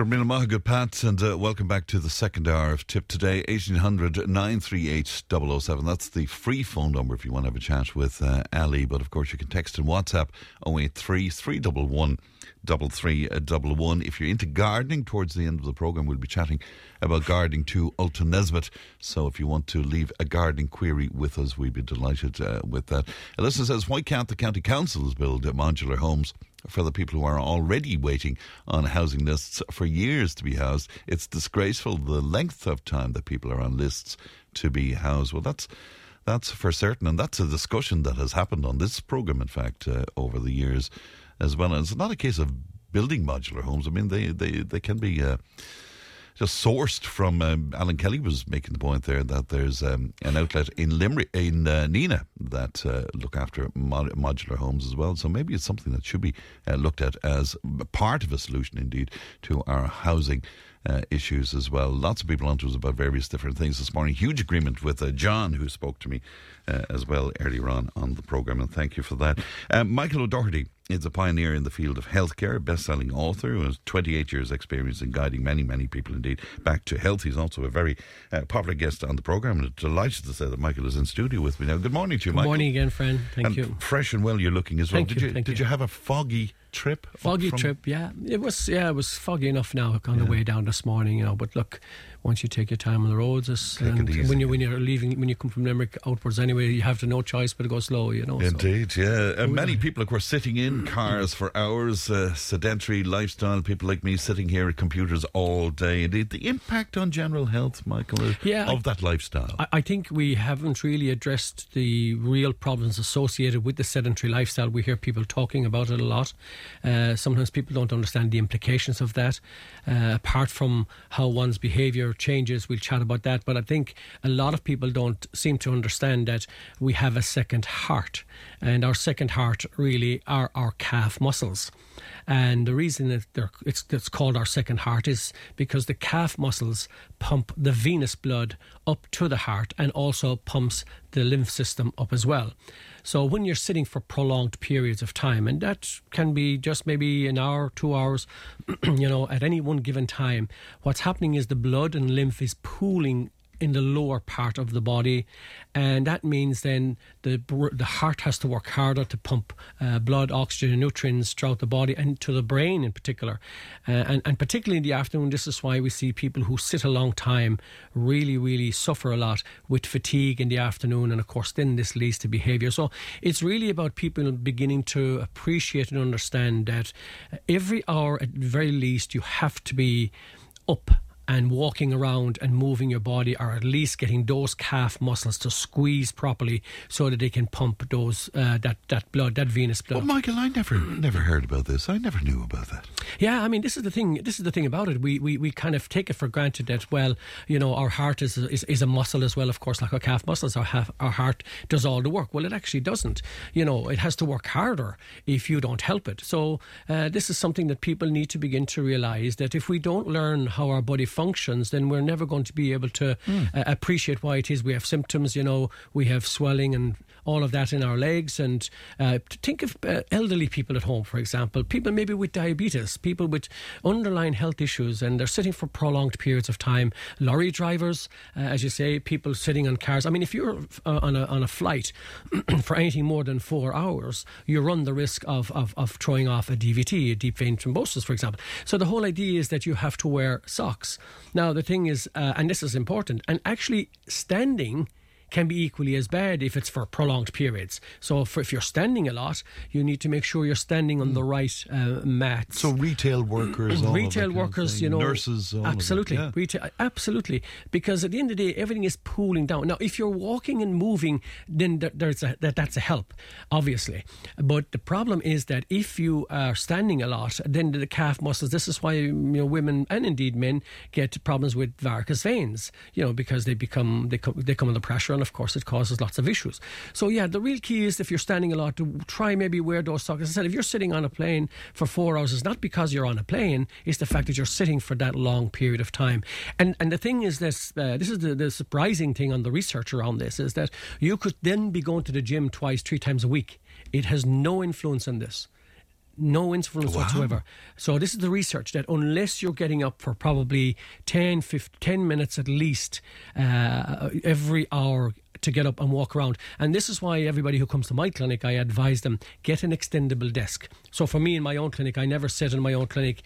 Ramila Maha, good Pat, and uh, welcome back to the second hour of Tipp Today, 1800 938 007. That's the free phone number if you want to have a chat with uh, Ali. But of course, you can text and WhatsApp 083 311 3311. If you're into gardening, towards the end of the programme, we'll be chatting about gardening to Ulta Nesbitt. So if you want to leave a gardening query with us, we'd be delighted uh, with that. A listener says, Why can't the county councils build modular homes? For the people who are already waiting on housing lists for years to be housed. It's disgraceful the length of time that people are on lists to be housed. Well, that's that's for certain, and that's a discussion that has happened on this program. In fact, uh, over the years as well, and it's not a case of building modular homes. I mean, they they they can be. Uh, just sourced from um, Alan Kelly was making the point there that there's um, an outlet in Limerick in uh, Nenagh that uh, look after mod- modular homes as well. So maybe it's something that should be uh, looked at as part of a solution, indeed, to our housing. Uh, issues as well. Lots of people on to us about various different things this morning. Huge agreement with uh, John, who spoke to me uh, as well earlier on on the programme, and thank you for that. Michael O'Doherty is a pioneer in the field of healthcare, best-selling author who has 28 years' experience in guiding many, many people indeed back to health. He's also a very uh, popular guest on the programme, and delighted to say that Michael is in studio with me now. Good morning to you, Good Michael. morning again, friend. Thank and you. Fresh and well, you're looking as well. Thank did you, you, thank did you. you have a foggy trip? Foggy trip, yeah. It was, yeah, it was foggy enough now on the way down this morning, you know. But look, once you take your time on the roads, it's, Take it when you when you're leaving, when you come from Limerick outwards anyway, you have to no choice but to go slow, you know. so- Indeed, yeah. And many people, of course, sitting in cars for hours, uh, sedentary lifestyle, people like me sitting here at computers all day. Indeed, the impact on general health, Michael, uh, Yeah, of that lifestyle. I, I think we haven't really addressed the real problems associated with the sedentary lifestyle. We hear people talking about it a lot. Uh, sometimes people don't understand the implications of that. Uh, apart from how one's behaviour changes, we'll chat about that. But I think a lot of people don't seem to understand that we have a second heart, and our second heart really are our calf muscles. And the reason that it's, it's called our second heart is because the calf muscles pump the venous blood up to the heart and also pumps the lymph system up as well. So when you're sitting for prolonged periods of time, and that can be just maybe an hour, two hours, you know, at any one given time, what's happening is the blood and lymph is pooling in the lower part of the body, and that means then the the heart has to work harder to pump uh, blood, oxygen, and nutrients throughout the body and to the brain in particular, uh, and and particularly in the afternoon. This is why we see people who sit a long time really really suffer a lot with fatigue in the afternoon, and of course then this leads to behaviour. So it's really about people beginning to appreciate and understand that every hour at very least you have to be up and walking around and moving your body, or at least getting those calf muscles to squeeze properly, so that they can pump those uh, that that blood, that venous blood. But Michael, I never never heard about this. I never knew about that. Yeah, I mean, this is the thing. This is the thing about it. We we, we kind of take it for granted that well, you know, our heart is, is is a muscle as well. Of course, like our calf muscles, our half, our heart does all the work. Well, it actually doesn't. You know, it has to work harder if you don't help it. So uh, this is something that people need to begin to realize that if we don't learn how our body functions, then we're never going to be able to uh, appreciate why it is we have symptoms. You know, we have swelling and all of that in our legs. And uh, think of uh, elderly people at home, for example, people maybe with diabetes, people with underlying health issues, and they're sitting for prolonged periods of time. Lorry drivers, uh, as you say, people sitting on cars. I mean, if you're uh, on a on a flight for anything more than four hours, you run the risk of, of of throwing off a DVT, a deep vein thrombosis, for example. So the whole idea is that you have to wear socks. Now the thing is, uh, and this is important, and actually standing can be equally as bad if it's for prolonged periods. So, for, if you're standing a lot, you need to make sure you're standing on the right uh, mats. So retail workers, retail workers, you know, nurses, all of that, absolutely, yeah. retail, absolutely, because at the end of the day, everything is pooling down. Now, if you're walking and moving, then there, there's a, that that's a help, obviously. But the problem is that if you are standing a lot, then the calf muscles. This is why you know women and indeed men get problems with varicose veins. You know, because they become they come they come under pressure of course it causes lots of issues. So yeah, the real key is if you're standing a lot to try maybe wear those socks. As I said, if you're sitting on a plane for four hours, it's not because you're on a plane; it's the fact that you're sitting for that long period of time. And and the thing is this: uh, this is the, the surprising thing on the research around this is that you could then be going to the gym twice, three times a week. It has no influence on this no influence Wow. whatsoever. So this is the research that unless you're getting up for probably 10, 15, 10 minutes at least uh, every hour to get up and walk around. And this is why everybody who comes to my clinic, I advise them get an extendable desk. So for me in my own clinic, I never sit in my own clinic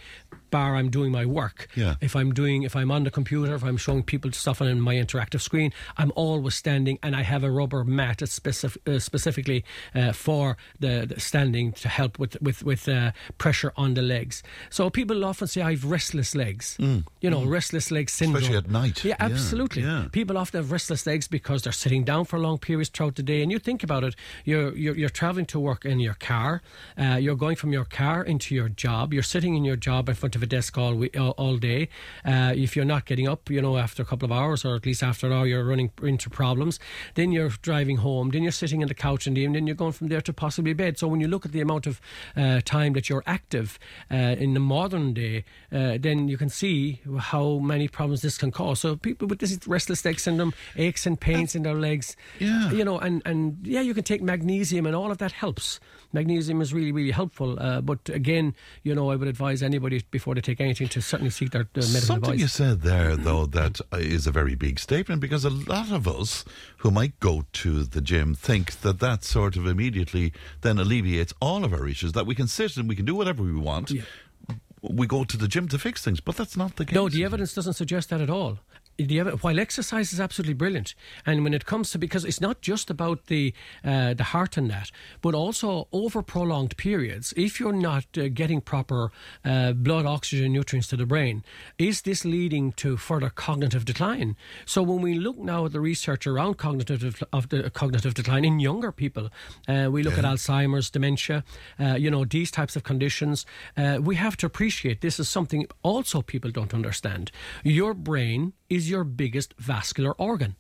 bar I'm doing my work. Yeah. If I'm doing, if I'm on the computer, if I'm showing people stuff on my interactive screen, I'm always standing, and I have a rubber mat that's uh, specifically uh, for the, the standing to help with with with uh, pressure on the legs. So people often say I've restless legs. You know, restless leg syndrome, Mm. Especially at night. Yeah, Yeah, absolutely. yeah. People often have restless legs because they're sitting down for long periods throughout the day. And you think about it, you're you're, you're traveling to work in your car, uh, you're going from your car into your job, you're sitting in your job in front of a desk all we, all, all day. Uh, if you're not getting up, you know, after a couple of hours or at least after an hour, you're running into problems. Then you're driving home. Then you're sitting on the couch in the evening. Then you're going from there to possibly bed. So when you look at the amount of uh, time that you're active uh, in the modern day, uh, then you can see how many problems this can cause. So people with this restless leg syndrome, aches and pains in their legs, Yeah. you know, and, and yeah, you can take magnesium and all of that helps. Magnesium is really, really helpful. Uh, but again, you know, I would advise anybody before they take anything to certainly seek their uh, medical Something advice. you said there, though, that uh, a very big statement because a lot of us who might go to the gym think that that sort of immediately then alleviates all of our issues, that we can sit and we can do whatever we want. We go to the gym to fix things, but that's not the case. No, the evidence doesn't suggest that at all. The while exercise is absolutely brilliant, and when it comes to because it's not just about the uh, the heart and that, but also over prolonged periods. If you're not uh, getting proper uh, blood, oxygen, nutrients to the brain, is this leading to further cognitive decline? So when we look now at the research around cognitive of the cognitive decline in younger people, uh, we look at Alzheimer's, dementia, uh, you know these types of conditions. Uh, we have to appreciate this is something also people don't understand. Your brain is your biggest vascular organ.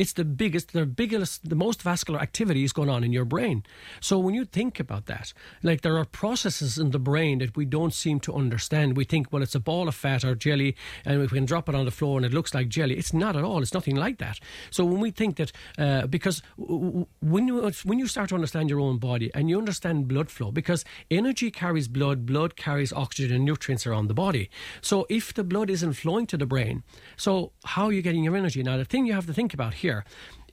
It's the biggest, the biggest, the most vascular activity is going on in your brain. So when you think about that, like there are processes in the brain that we don't seem to understand. We think, well, it's a ball of fat or jelly, and we can drop it on the floor and it looks like jelly. It's not at all. It's nothing like that. So when we think that, uh, because when you when you start to understand your own body and you understand blood flow, because energy carries blood, blood carries oxygen and nutrients around the body. So if the blood isn't flowing to the brain, so how are you getting your energy? Now the thing you have to think about here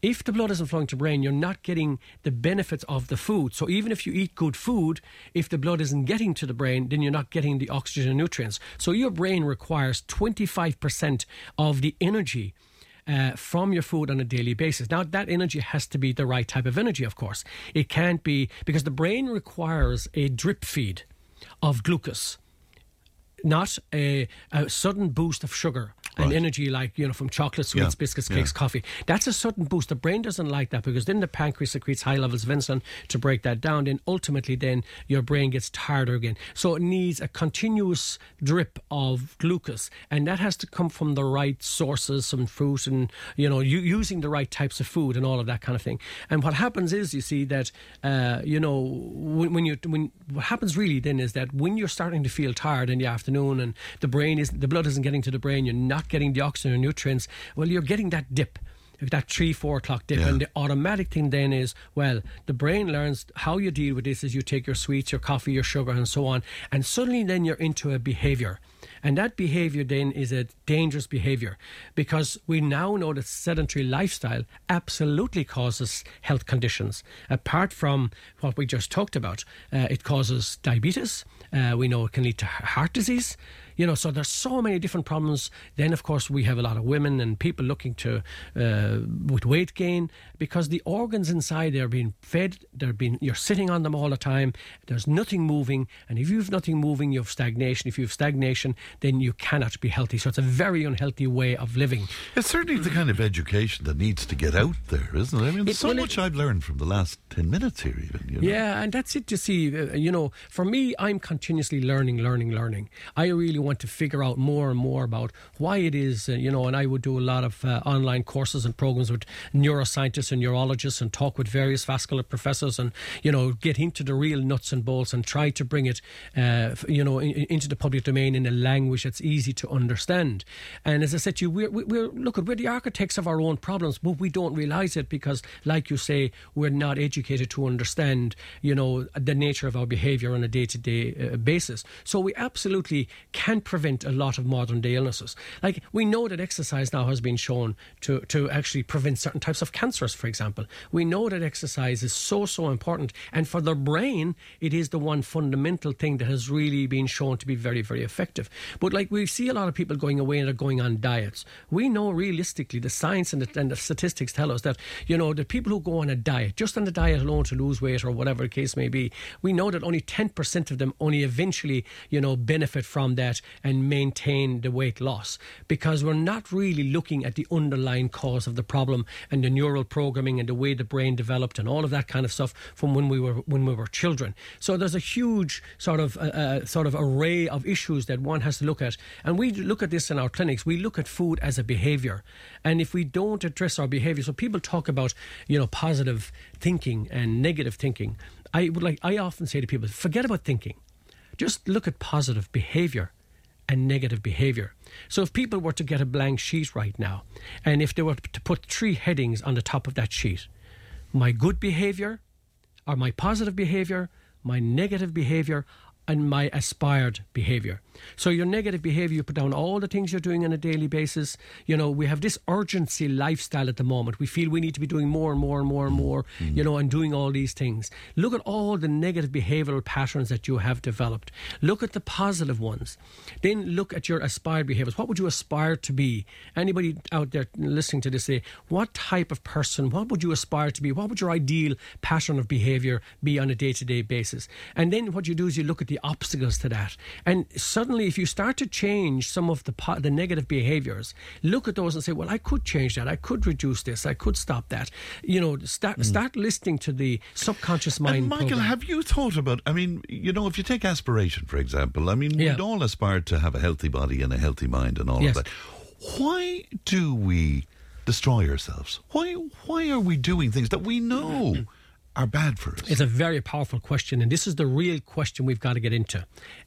if the blood isn't flowing to brain, you're not getting the benefits of the food. So even if you eat good food, if the blood isn't getting to the brain, then you're not getting the oxygen and nutrients. So your brain requires 25% of the energy. Uh, from your food on a daily basis. Now, that energy has to be the right type of energy, of course. It can't be because the brain requires a drip feed of glucose, not a, a sudden boost of sugar and Right. energy like you know from chocolate, sweets, Yeah. biscuits, Yeah. cakes, coffee. That's a sudden boost. The brain doesn't like that because then the pancreas secretes high levels of insulin to break that down. Then ultimately, then your brain gets tired again. So it needs a continuous drip of glucose, and that has to come from the right sources, some fruit, and you know, you, using the right types of food and all of that kind of thing. And what happens is, you see that uh, you know when, when you when what happens really then is that when you're starting to feel tired in the afternoon and the brain is the blood isn't getting to the brain, you're not getting the oxygen and nutrients. Well, you're getting that dip. That three, four o'clock dip, Yeah. and the automatic thing then is well, the brain learns how you deal with this is you take your sweets, your coffee, your sugar, and so on, and suddenly then you're into a behavior. And that behavior then is a dangerous behavior because we now know that sedentary lifestyle absolutely causes health conditions. Apart from what we just talked about, uh, it causes diabetes. Uh, we know it can lead to heart disease. You know, so there's so many different problems. Then, of course, we have a lot of women and people looking to uh, with weight gain because the organs inside they're being fed. They're being you're sitting on them all the time. There's nothing moving, and if you've nothing moving, you have stagnation. If you have stagnation, then you cannot be healthy. So it's a very unhealthy way of living. It's certainly the kind of education that needs to get out there, isn't it? I mean, It- so well, it- much I've learned from the last 10 minutes here, even. You know? Yeah, and that's it. You see, uh, you know, for me, I'm continuously learning, learning, learning. I really want to figure out more and more about why it is, uh, you know, and I would do a lot of uh, online courses and programs with neuroscientists and neurologists and talk with various vascular professors and, you know, get into the real nuts and bolts and try to bring it, uh, you know, in, into the public domain in a language that's easy to understand. And as I said to you, we're, we're look, we're the architects of our own problems, but we don't realize it because, like you say, we're not educated to understand, you know, the nature of our behavior on a day-to-day uh, basis. So we absolutely can prevent a lot of modern day illnesses. Like we know that exercise now has been shown to, to actually prevent certain types of cancers, for example. We know that exercise is so, so important. And for the brain, it is the one fundamental thing that has really been shown to be very, very effective. But like we see a lot of people going away and are going on diets. We know realistically the science and the, and the statistics tell us that, you know, the people who go on a diet, just on the diet alone to lose weight or whatever the case may be, we know that only 10% of them only eventually, you know, benefit from that and maintain the weight loss because we're not really looking at the underlying cause of the problem and the neural programming and the way the brain developed and all of that kind of stuff from when we were when we were children. So there's a huge sort of uh, uh, sort of array of issues that one has to look at, and we look at this in our clinics. We look at food as a behavior, and if we don't address our behavior, so people talk about you know positive thinking and negative thinking. I would like I often say to people, forget about thinking, just look at positive behavior and negative behavior. So if people were to get a blank sheet right now, and if they were to put three headings on the top of that sheet, my good behavior, or my positive behavior, my negative behavior, and my aspired behavior. So your negative behavior, you put down all the things you're doing on a daily basis. You know, we have this urgency lifestyle at the moment. We feel we need to be doing more and more and more and more, you know, and doing all these things. Look at all the negative behavioral patterns that you have developed. Look at the positive ones. Then look at your aspired behaviors. What would you aspire to be? Anybody out there listening to this say, what type of person, what would you aspire to be? What would your ideal pattern of behavior be on a day to day basis? And then what you do is you look at the obstacles to that. And suddenly, if you start to change some of the po- the negative behaviors, look at those and say, "Well, I could change that. I could reduce this. I could stop that." You know, start mm. start listening to the subconscious mind. And Michael, program. have you thought about? I mean, you know, if you take aspiration for example, I mean, Yeah. we'd all aspire to have a healthy body and a healthy mind and all Yes. of that. Why do we destroy ourselves? Why? Why are we doing things that we know are bad for us? It's a very powerful question, and this is the real question we've got to get into.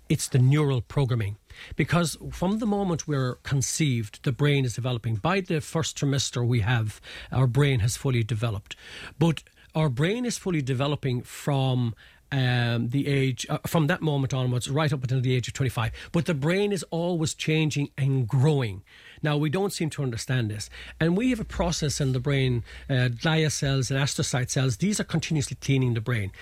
It's the neural programming. Because from the moment we're conceived, the brain is developing. By the first trimester we have, our brain has fully developed. But our brain is fully developing from um, the age, uh, from that moment onwards, right up until the age of 25. But the brain is always changing and growing. Now, we don't seem to understand this. And we have a process in the brain, uh, glia cells and astrocyte cells, these are continuously cleaning the brain.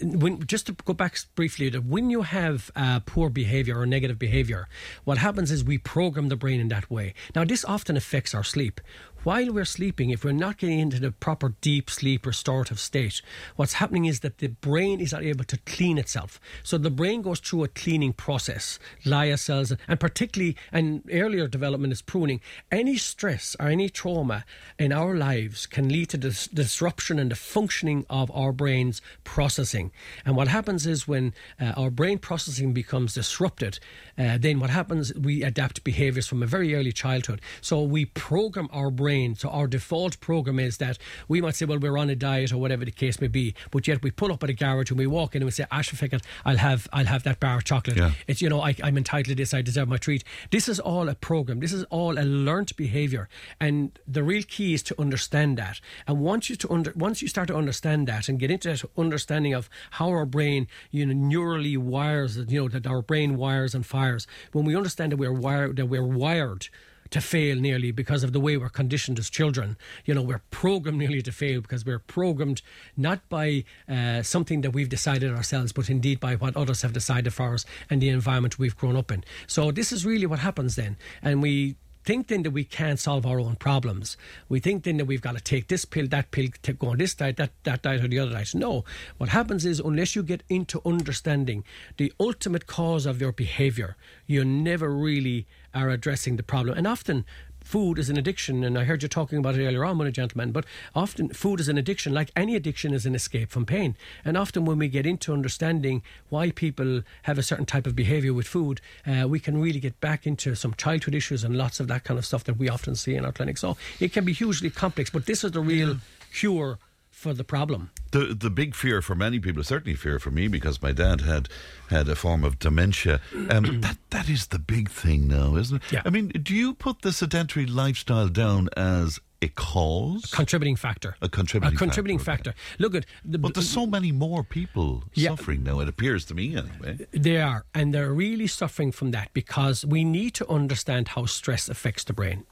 When, just to go back briefly, that when you have uh, poor behavior or negative behavior, what happens is we program the brain in that way. Now, this often affects our sleep. While we're sleeping, if we're not getting into the proper deep sleep restorative state, what's happening is that the brain is not able to clean itself. So the brain goes through a cleaning process, glia cells, and particularly, and earlier development is pruning. Any stress or any trauma in our lives can lead to dis- disruption in the functioning of our brain's processing. And what happens is when uh, our brain processing becomes disrupted, uh, then what happens, we adapt behaviors from a very early childhood. So we program our brain. So our default program is that we might say, well, we're on a diet or whatever the case may be, but yet we pull up at a garage and we walk in and we say, Ashficket, I'll have, I'll have that bar of chocolate. Yeah. It's, you know, I, I'm entitled to this, I deserve my treat. This is all a program. This is all a learnt behavior. And the real key is to understand that. And once you to under, once you start to understand that and get into that understanding of how our brain, you know, neurally wires, you know, that our brain wires and fires. When we understand that we're wired, that we're wired to fail nearly because of the way we're conditioned as children. You know, we're programmed nearly to fail because we're programmed not by uh, something that we've decided ourselves, but indeed by what others have decided for us and the environment we've grown up in. So this is really what happens then. And we think then that we can't solve our own problems. We think then that we've got to take this pill, that pill, take, go on this diet, that, that diet, or the other diet. No. What happens is, unless you get into understanding the ultimate cause of your behavior, you never really are addressing the problem. And often food is an addiction, and I heard you talking about it earlier on with a gentleman, but often food is an addiction, like any addiction is an escape from pain. And often when we get into understanding why people have a certain type of behaviour with food, uh, we can really get back into some childhood issues and lots of that kind of stuff that we often see in our clinic. So it can be hugely complex, but this is the real cure for the problem. The the big fear for many people, certainly fear for me, because my dad had had a form of dementia. Um, that that is the big thing now, isn't it? Yeah. I mean, do you put the sedentary lifestyle down as a cause? Contributing factor. A contributing A contributing factor, factor. Look at the, but there's so many more people Yeah. suffering now. It appears to me, anyway. They are, and they're really suffering from that because we need to understand how stress affects the brain.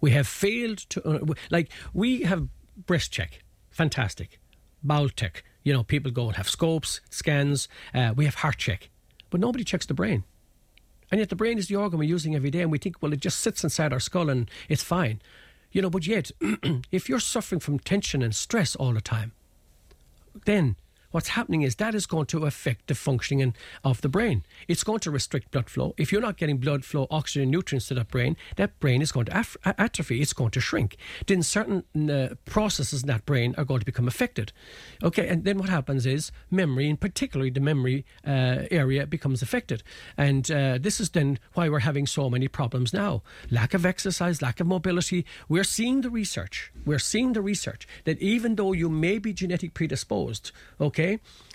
We have failed to, uh, like, we have breast check, fantastic. Bowel check, you know, people go and have scopes, scans. Uh, we have heart check, but nobody checks the brain. And yet the brain is the organ we're using every day, and we think, well, it just sits inside our skull and it's fine. You know, but yet, if you're suffering from tension and stress all the time, then what's happening is that is going to affect the functioning of the brain. It's going to restrict blood flow. If you're not getting blood flow, oxygen, nutrients to that brain, that brain is going to atrophy. It's going to shrink. Then certain uh, processes in that brain are going to become affected. Okay, and then what happens is memory, and particularly the memory uh, area, becomes affected. And uh, this is then why we're having so many problems now. Lack of exercise, lack of mobility. We're seeing the research. We're seeing the research that even though you may be genetic predisposed, okay,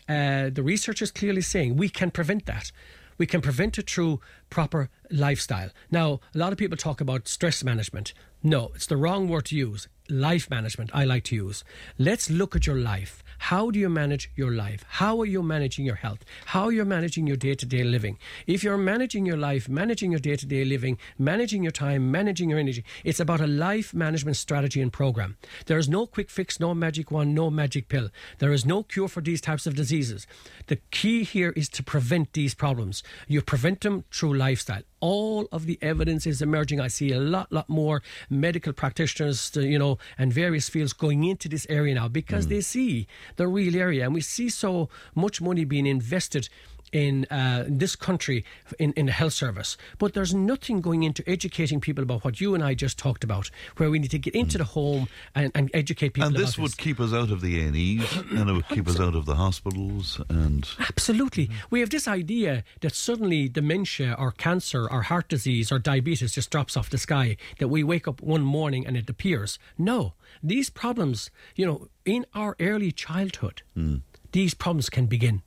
uh, the research is clearly saying we can prevent that. We can prevent it through proper lifestyle. Now, a lot of people talk about stress management. No, it's the wrong word to use. Life management, I like to use. Let's look at your life. How do you manage your life? How are you managing your health? How are you managing your day to day living? If you're managing your life, managing your day to day living, managing your time, managing your energy, it's about a life management strategy and program. There is no quick fix, no magic wand, no magic pill. There is no cure for these types of diseases. The key here is to prevent these problems. You prevent them through lifestyle all of the evidence is emerging. I see a lot, lot more medical practitioners, uh, you know, and various fields going into this area now because they see the real area, and we see so much money being invested in uh, this country in, in the health service. But there's nothing going into educating people about what you and I just talked about, where we need to get hmm. into the home and, and educate people. And about this would keep us out of the A&Es, and it would keep us out of the hospitals, and Absolutely. Hmm. We have this idea that suddenly dementia or cancer or heart disease or diabetes just drops off the sky, that we wake up one morning and it appears. No. These problems, you know, in our early childhood, hmm. these problems can begin.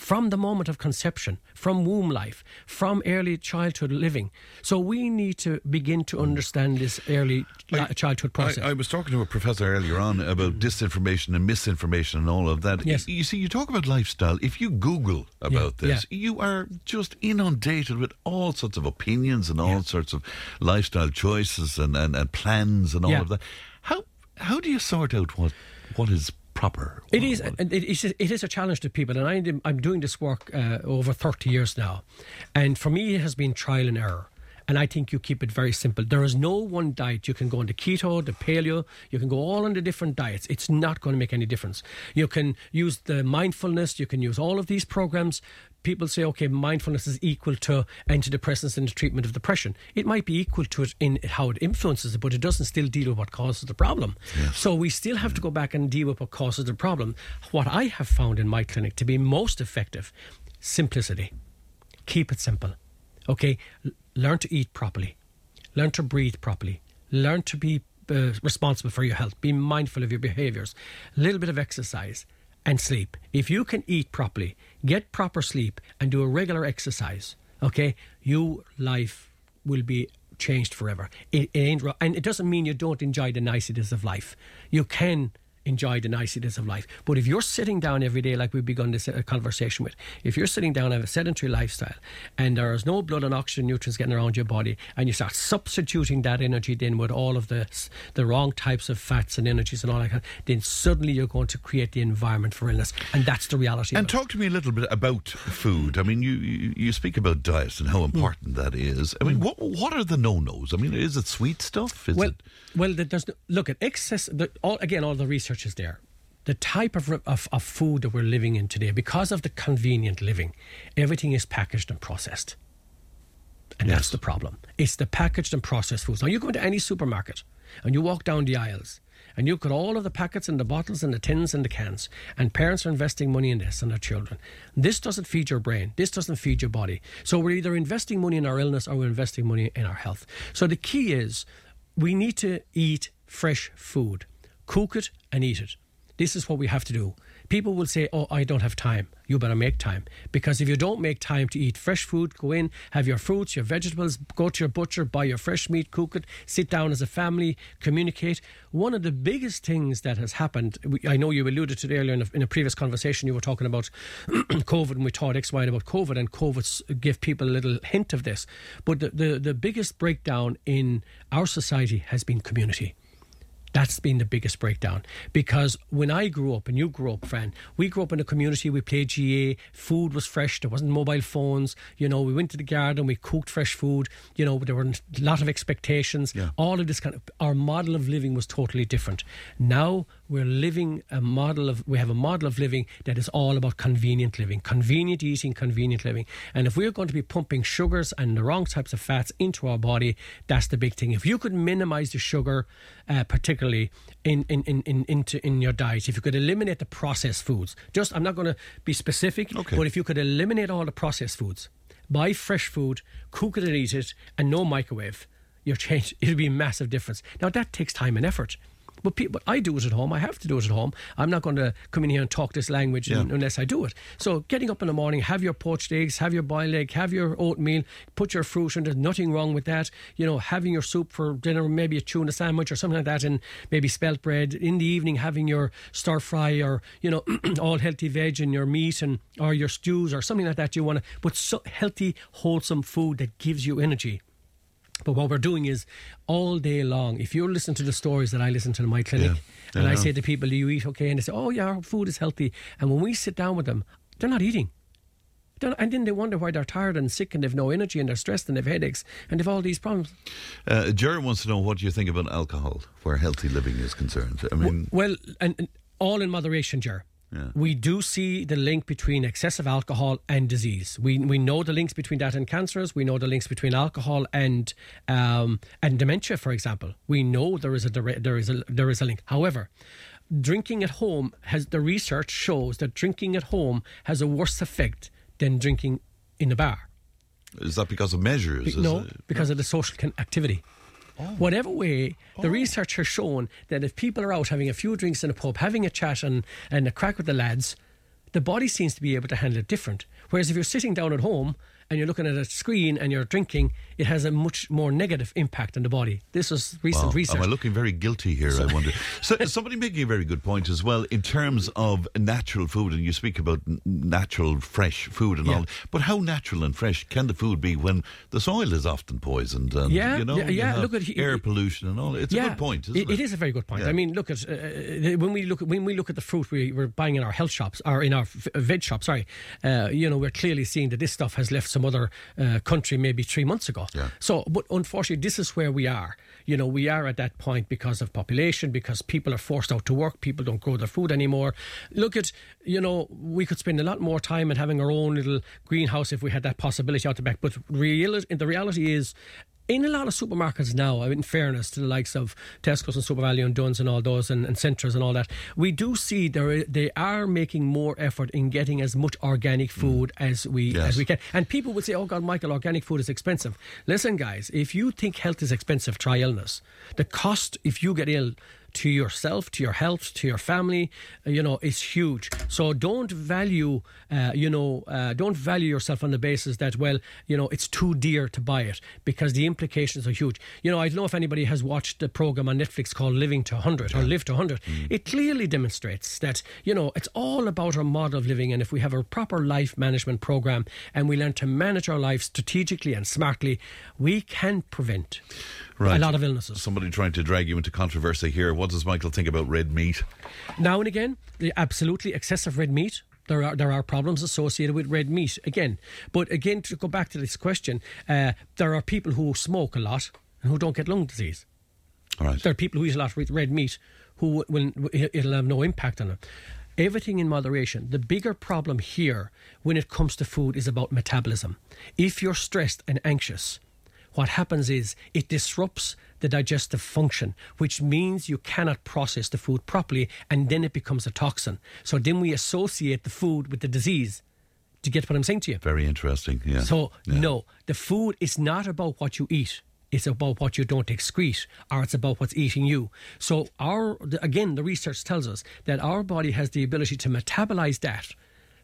From the moment of conception, from womb life, from early childhood living. So we need to begin to understand this early li- childhood process. I, I was talking to a professor earlier on about disinformation and misinformation and all of that. Yes. You see, you talk about lifestyle. If you Google about Yeah, this, you are just inundated with all sorts of opinions and all Yeah. sorts of lifestyle choices and, and, and plans and all Yeah. of that. How how do you sort out what what is proper? It is, it is, it is a challenge to people, and I, am- I'm doing this work uh, over 30 years now, and for me it has been trial and error. And I think you keep it very simple. There is no one diet. You can go into keto, the paleo, you can go all on the different diets. It's not going to make any difference. You can use the mindfulness, you can use all of these programs. People say, okay, mindfulness is equal to antidepressants in the treatment of depression. It might be equal to it in how it influences it, but it doesn't still deal with what causes the problem. So we still have to go back and deal with what causes the problem. What I have found in my clinic to be most effective simplicity. Keep it simple. Okay? Learn to eat properly, learn to breathe properly, learn to be uh, responsible for your health, be mindful of your behaviors, a little bit of exercise. And sleep. If you can eat properly, get proper sleep, and do a regular exercise, okay, your life will be changed forever. It, it ain't, and it doesn't mean you don't enjoy the niceties of life. You can enjoy the niceties of life. But if you're sitting down every day, like we've begun this uh, conversation with, if you're sitting down and have a sedentary lifestyle and there is no blood and oxygen nutrients getting around your body, and you start substituting that energy then with all of the the wrong types of fats and energies and all that, kind then suddenly you're going to create the environment for illness, and that's the reality. And of it. talk to me a little bit about food. I mean, you, you, speak about diet and Hmm. how important that is. I mean, what what are the no nos? I mean, is it sweet stuff? Is well, it well, there's no, look at excess. The, all, again, all the research is there. The type of, of of food that we're living in today, because of the convenient living, everything is packaged and processed. And Yes. that's the problem. It's the packaged and processed foods. Now, you go into any supermarket and you walk down the aisles and you look at all of the packets and the bottles and the tins and the cans, and parents are investing money in this and their children. This doesn't feed your brain. This doesn't feed your body. So we're either investing money in our illness or we're investing money in our health. So the key is we need to eat fresh food, cook it and eat it. This is what we have to do. People will say, Oh, I don't have time. You better make time. Because if you don't make time to eat fresh food, go in, have your fruits, your vegetables, go to your butcher, buy your fresh meat, cook it, sit down as a family, communicate. One of the biggest things that has happened, I know you alluded to it earlier in a, in a previous conversation, you were talking about COVID and we taught X, Y, about COVID, and COVID gave people a little hint of this. But the, the, the biggest breakdown in our society has been community. That's been the biggest breakdown because when I grew up and you grew up, Fran, we grew up in a community. We played GAA. Food was fresh. There wasn't mobile phones. You know, we went to the garden. We cooked fresh food. You know, there were a lot of expectations. Yeah. All of this kind of our model of living was totally different. Now we're living a model of we have a model of living that is all about convenient living, convenient eating, convenient living. And if we're going to be pumping sugars and the wrong types of fats into our body, that's the big thing. If you could minimize the sugar, uh, particularly in, in, in, in, into, in your diet, if you could eliminate the processed foods, just I'm not going to be specific, Okay. but if you could eliminate all the processed foods, buy fresh food, cook it and eat it, and no microwave, you're changed. It'll be a massive difference. Now that takes time and effort. But, pe- but I do it at home. I have to do it at home. I'm not going to come in here and talk this language Yeah. un- unless I do it. So, getting up in the morning, have your poached eggs, have your boiled egg, have your oatmeal, put your fruit in. There's nothing wrong with that. You know, having your soup for dinner, maybe a tuna sandwich or something like that, and maybe spelt bread. In the evening, having your stir fry or you know, all healthy veg and your meat and or your stews or something like that. You want to, but so healthy, wholesome food that gives you energy. But what we're doing is all day long, if you're listening to the stories that I listen to in my clinic, Yeah. and I Yeah. say to people, Do you eat okay? And they say, Oh, yeah, our food is healthy. And when we sit down with them, they're not eating. They're and then they wonder why they're tired and sick and they've no energy and they're stressed and they've headaches and they've all these problems. Uh, Jared wants to know what you think about alcohol, where healthy living is concerned. I mean, Well, and, and all in moderation, Ger. Yeah. We do see the link between excessive alcohol and disease. We we know the links between that and cancers. We know the links between alcohol and um, and dementia, for example. We know there is a there is a there is a link. However, drinking at home has the research shows that drinking at home has a worse effect than drinking in a bar. is that because of measures? is No, it? because of the social con- activity. Whatever way, the oh. research has shown that if people are out having a few drinks in a pub, having a chat and, and a crack with the lads, the body seems to be able to handle it different. Whereas if you're sitting down at home and you're looking at a screen and you're drinking, it has a much more negative impact on the body. This is recent Wow. research. Am I looking very guilty here? I wonder. So, somebody making a very good point as well in terms of natural food, and you speak about natural, fresh food and Yeah. all. But how natural and fresh can the food be when the soil is often poisoned and Yeah, you know yeah, yeah, look at- air pollution and all? It's a good point, isn't it? it is a very good point. Yeah. I mean, look at uh, uh, when we look at when we look at the fruit we, we're buying in our health shops or in our v- veg shops. Sorry, uh, you know, we're clearly seeing that this stuff has left some other uh, country maybe three months ago. Yeah. So, but unfortunately, this is where we are. You know, we are at that point because of population, because people are forced out to work, people don't grow their food anymore. Look at, you know, we could spend a lot more time in having our own little greenhouse if we had that possibility out the back. But real, the reality is, in a lot of supermarkets now, I in fairness to the likes of Tesco's and SuperValu and Dunnes and all those and, and Centras and all that, we do see there they are making more effort in getting as much organic mm. food as we Yes. as we can. And people would say, "Oh God, Michael, organic food is expensive." Listen, guys, if you think health is expensive, try illness. The cost if you get ill to yourself, to your health, to your family, uh, you know, is huge. So don't value, uh, you know, uh, don't value yourself on the basis that, well, you know, it's too dear to buy it because the implications are huge. You know, I don't know if anybody has watched the program on Netflix called Living to 100 or Live to 100. It clearly demonstrates that, you know, it's all about our model of living. And if we have a proper life management program and we learn to manage our lives strategically and smartly, we can prevent Right. a lot of illnesses. Somebody trying to drag you into controversy here. What does Michael think about red meat? Now and again, the absolutely excessive red meat. There are there are problems associated with red meat again. But again, to go back to this question, uh, there are people who smoke a lot and who don't get lung disease. All right. There are people who eat a lot of red meat who will it'll have no impact on them. Everything in moderation. The bigger problem here when it comes to food is about metabolism. If you're stressed and anxious, what happens is it disrupts the digestive function, which means you cannot process the food properly and then it becomes a toxin. So then we associate the food with the disease. Do you get what I'm saying to you? Very interesting. Yeah. So, Yeah. no, the food is not about what you eat. It's about what you don't excrete, or it's about what's eating you. So, our again, the research tells us that our body has the ability to metabolize that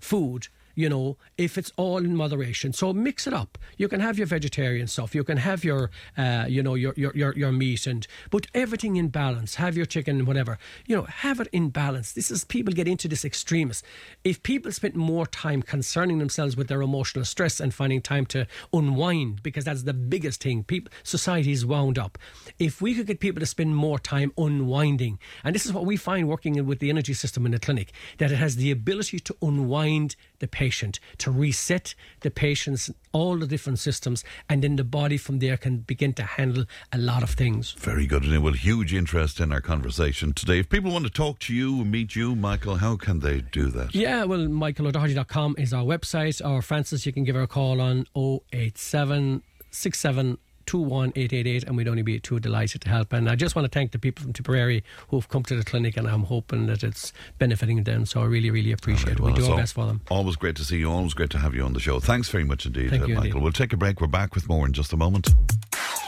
food. You know, if it's all in moderation, so mix it up. You can have your vegetarian stuff. You can have your, uh, you know, your, your your your meat, and but everything in balance. Have your chicken, whatever. You know, have it in balance. This is people get into this extremist. If people spent more time concerning themselves with their emotional stress and finding time to unwind, because that's the biggest thing. People, society is wound up. If we could get people to spend more time unwinding, and this is what we find working with the energy system in the clinic, that it has the ability to unwind the patient, to reset the patient's all the different systems, and then the body from there can begin to handle a lot of things. Very good. And well, huge interest in our conversation today. If people want to talk to you, meet you, Michael, how can they do that? Yeah, well, michaelodoherty.com is our website. Or Francis, you can give her a call on 087 67 21888 and we'd only be too delighted to help. And I just want to thank the people from Tipperary who've come to the clinic and I'm hoping that it's benefiting them. So I really, really appreciate it. Well, we do our best for them. Always great to see you. Always great to have you on the show. Thanks very much indeed, Thank uh, you Michael. indeed. We'll take a break. We're back with more in just a moment.